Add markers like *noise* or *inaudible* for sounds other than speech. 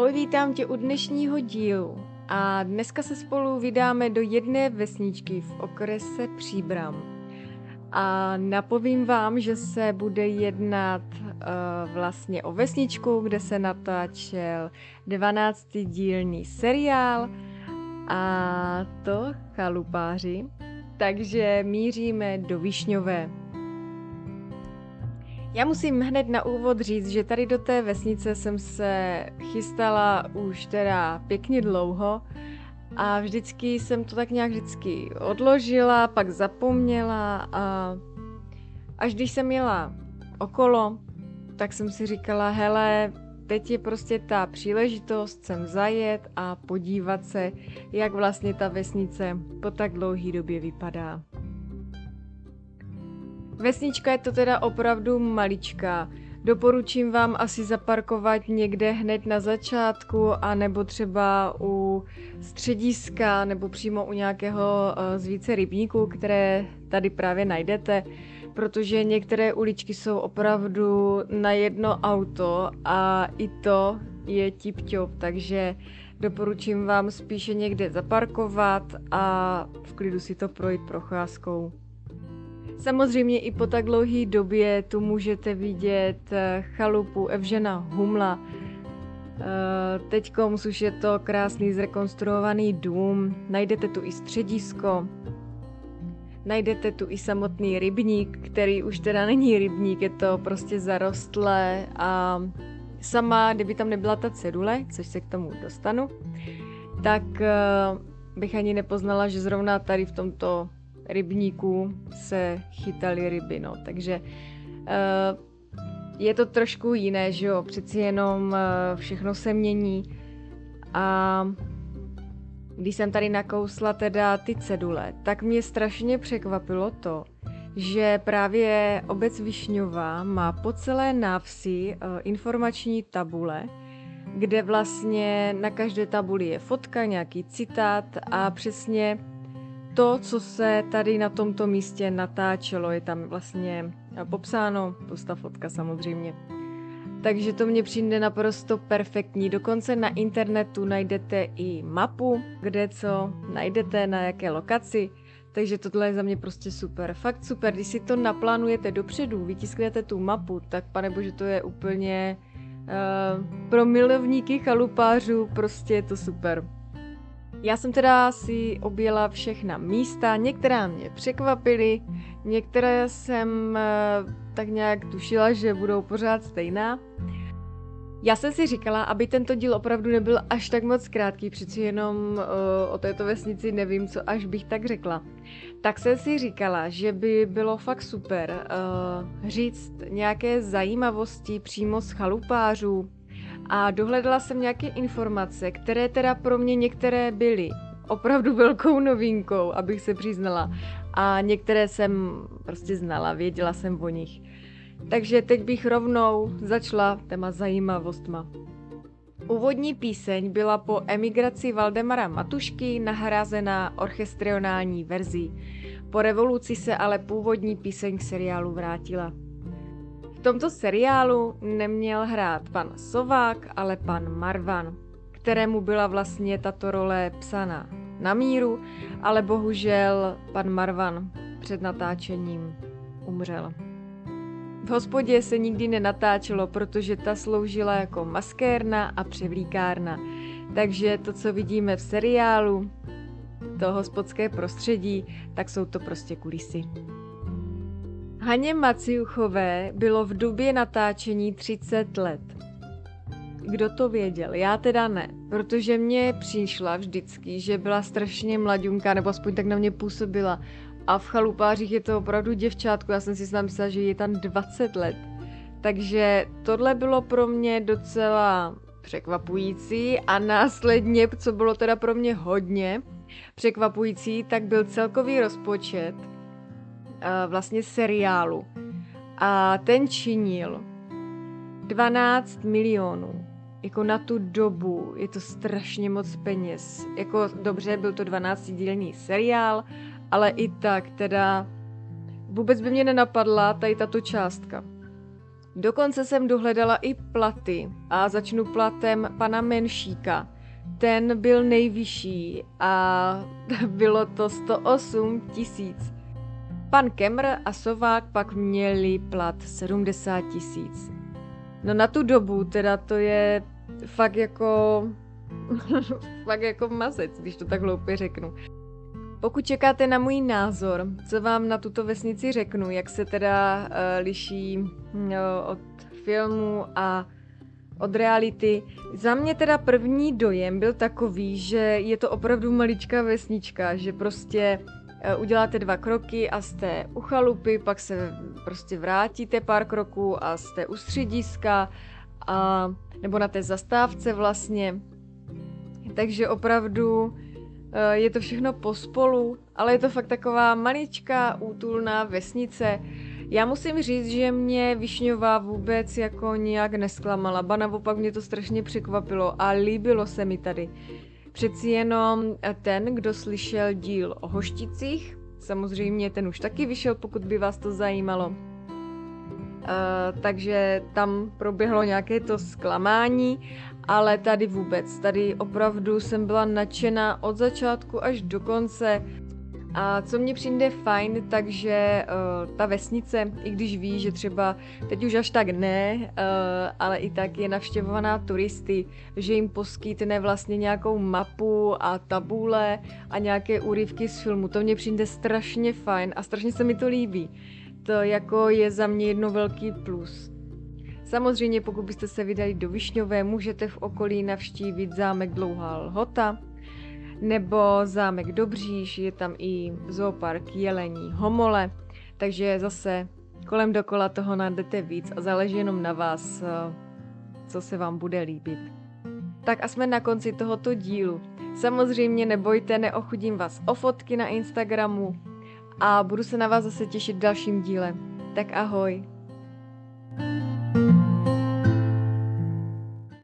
Ahoj, vítám tě u dnešního dílu. A dneska se spolu vydáme do jedné vesničky v okrese Příbram. A napovím vám, že se bude jednat uh, vlastně o vesničku, kde se natáčel 12. dílný seriál a to chalupáři. Takže míříme do Višňové. Já musím hned na úvod říct, že tady do té vesnice jsem se chystala už teda pěkně dlouho a vždycky jsem to tak nějak vždycky odložila, pak zapomněla a až když jsem jela okolo, tak jsem si říkala, hele, teď je prostě ta příležitost sem zajet a podívat se, jak vlastně ta vesnice po tak dlouhé době vypadá. Vesnička je to teda opravdu maličká. Doporučím vám asi zaparkovat někde hned na začátku, a nebo třeba u střediska, nebo přímo u nějakého eh, z více rybníků, které tady právě najdete, protože některé uličky jsou opravdu na jedno auto a i to je tip-top, takže doporučím vám spíše někde zaparkovat a v klidu si to projít procházkou. Samozřejmě i po tak dlouhé době tu můžete vidět eh, chalupu Evžena Humla. Eh, Teď už je to krásný zrekonstruovaný dům, najdete tu i středisko, najdete tu i samotný rybník, který už teda není rybník, je to prostě zarostlé a sama, kdyby tam nebyla ta cedule, což se k tomu dostanu, tak eh, bych ani nepoznala, že zrovna tady v tomto rybníků se chytaly ryby, no. Takže uh, je to trošku jiné, že jo, přeci jenom uh, všechno se mění a když jsem tady nakousla teda ty cedule, tak mě strašně překvapilo to, že právě obec Višňová má po celé návsi uh, informační tabule, kde vlastně na každé tabuli je fotka, nějaký citát a přesně to, co se tady na tomto místě natáčelo, je tam vlastně popsáno, plus ta fotka samozřejmě. Takže to mně přijde naprosto perfektní. Dokonce na internetu najdete i mapu, kde co najdete, na jaké lokaci. Takže tohle je za mě prostě super. Fakt super. Když si to naplánujete dopředu, vytisknete tu mapu, tak pane bože, to je úplně uh, pro milovníky chalupářů prostě je to super. Já jsem teda si objela všechna místa, některá mě překvapily, některé jsem eh, tak nějak tušila, že budou pořád stejná. Já jsem si říkala, aby tento díl opravdu nebyl až tak moc krátký, přeci jenom uh, o této vesnici nevím, co až bych tak řekla. Tak jsem si říkala, že by bylo fakt super uh, říct nějaké zajímavosti přímo z chalupářů, a dohledala jsem nějaké informace, které teda pro mě některé byly opravdu velkou novinkou, abych se přiznala. A některé jsem prostě znala, věděla jsem o nich. Takže teď bych rovnou začala téma zajímavostma. Úvodní píseň byla po emigraci Valdemara Matušky nahrazená orchestrionální verzí. Po revoluci se ale původní píseň k seriálu vrátila. V tomto seriálu neměl hrát pan Sovák, ale pan Marvan, kterému byla vlastně tato role psaná na míru, ale bohužel pan Marvan před natáčením umřel. V hospodě se nikdy nenatáčelo, protože ta sloužila jako maskérna a převlíkárna. Takže to, co vidíme v seriálu, to hospodské prostředí, tak jsou to prostě kulisy. Haně Maciuchové bylo v době natáčení 30 let. Kdo to věděl? Já teda ne, protože mě přišla vždycky, že byla strašně mladunka, nebo aspoň tak na mě působila. A v chalupářích je to opravdu děvčátku, já jsem si snad myslela, že je tam 20 let. Takže tohle bylo pro mě docela překvapující a následně, co bylo teda pro mě hodně překvapující, tak byl celkový rozpočet vlastně seriálu. A ten činil 12 milionů. Jako na tu dobu je to strašně moc peněz. Jako dobře, byl to 12-dílný seriál, ale i tak teda vůbec by mě nenapadla tady tato částka. Dokonce jsem dohledala i platy a začnu platem pana Menšíka. Ten byl nejvyšší a *laughs* bylo to 108 tisíc. Pan Kemr a Sovák pak měli plat 70 tisíc. No na tu dobu teda to je fakt jako *laughs* fakt jako mazec, když to tak hloupě řeknu. Pokud čekáte na můj názor, co vám na tuto vesnici řeknu, jak se teda uh, liší no, od filmu a od reality. Za mě teda první dojem byl takový, že je to opravdu maličká vesnička, že prostě uh, uděláte dva kroky a jste u chalupy, pak se prostě vrátíte pár kroků a jste u střediska a, nebo na té zastávce vlastně. Takže opravdu eh, je to všechno pospolu, ale je to fakt taková maličká útulná vesnice. Já musím říct, že mě Višňová vůbec jako nijak nesklamala, ba naopak mě to strašně překvapilo a líbilo se mi tady. Přeci jenom ten, kdo slyšel díl o hošticích, samozřejmě ten už taky vyšel, pokud by vás to zajímalo. Uh, takže tam proběhlo nějaké to zklamání ale tady vůbec, tady opravdu jsem byla nadšená od začátku až do konce. A co mně přijde fajn, takže uh, ta vesnice, i když ví, že třeba teď už až tak ne, uh, ale i tak je navštěvovaná turisty, že jim poskytne vlastně nějakou mapu a tabule a nějaké úryvky z filmu. To mně přijde strašně fajn a strašně se mi to líbí. To jako je za mě jedno velký plus. Samozřejmě, pokud byste se vydali do Višňové, můžete v okolí navštívit zámek Dlouhá Lhota, nebo zámek Dobříš, je tam i zoopark Jelení Homole, takže zase kolem dokola toho najdete víc a záleží jenom na vás, co se vám bude líbit. Tak a jsme na konci tohoto dílu. Samozřejmě nebojte, neochudím vás o fotky na Instagramu a budu se na vás zase těšit dalším díle. Tak ahoj. thank you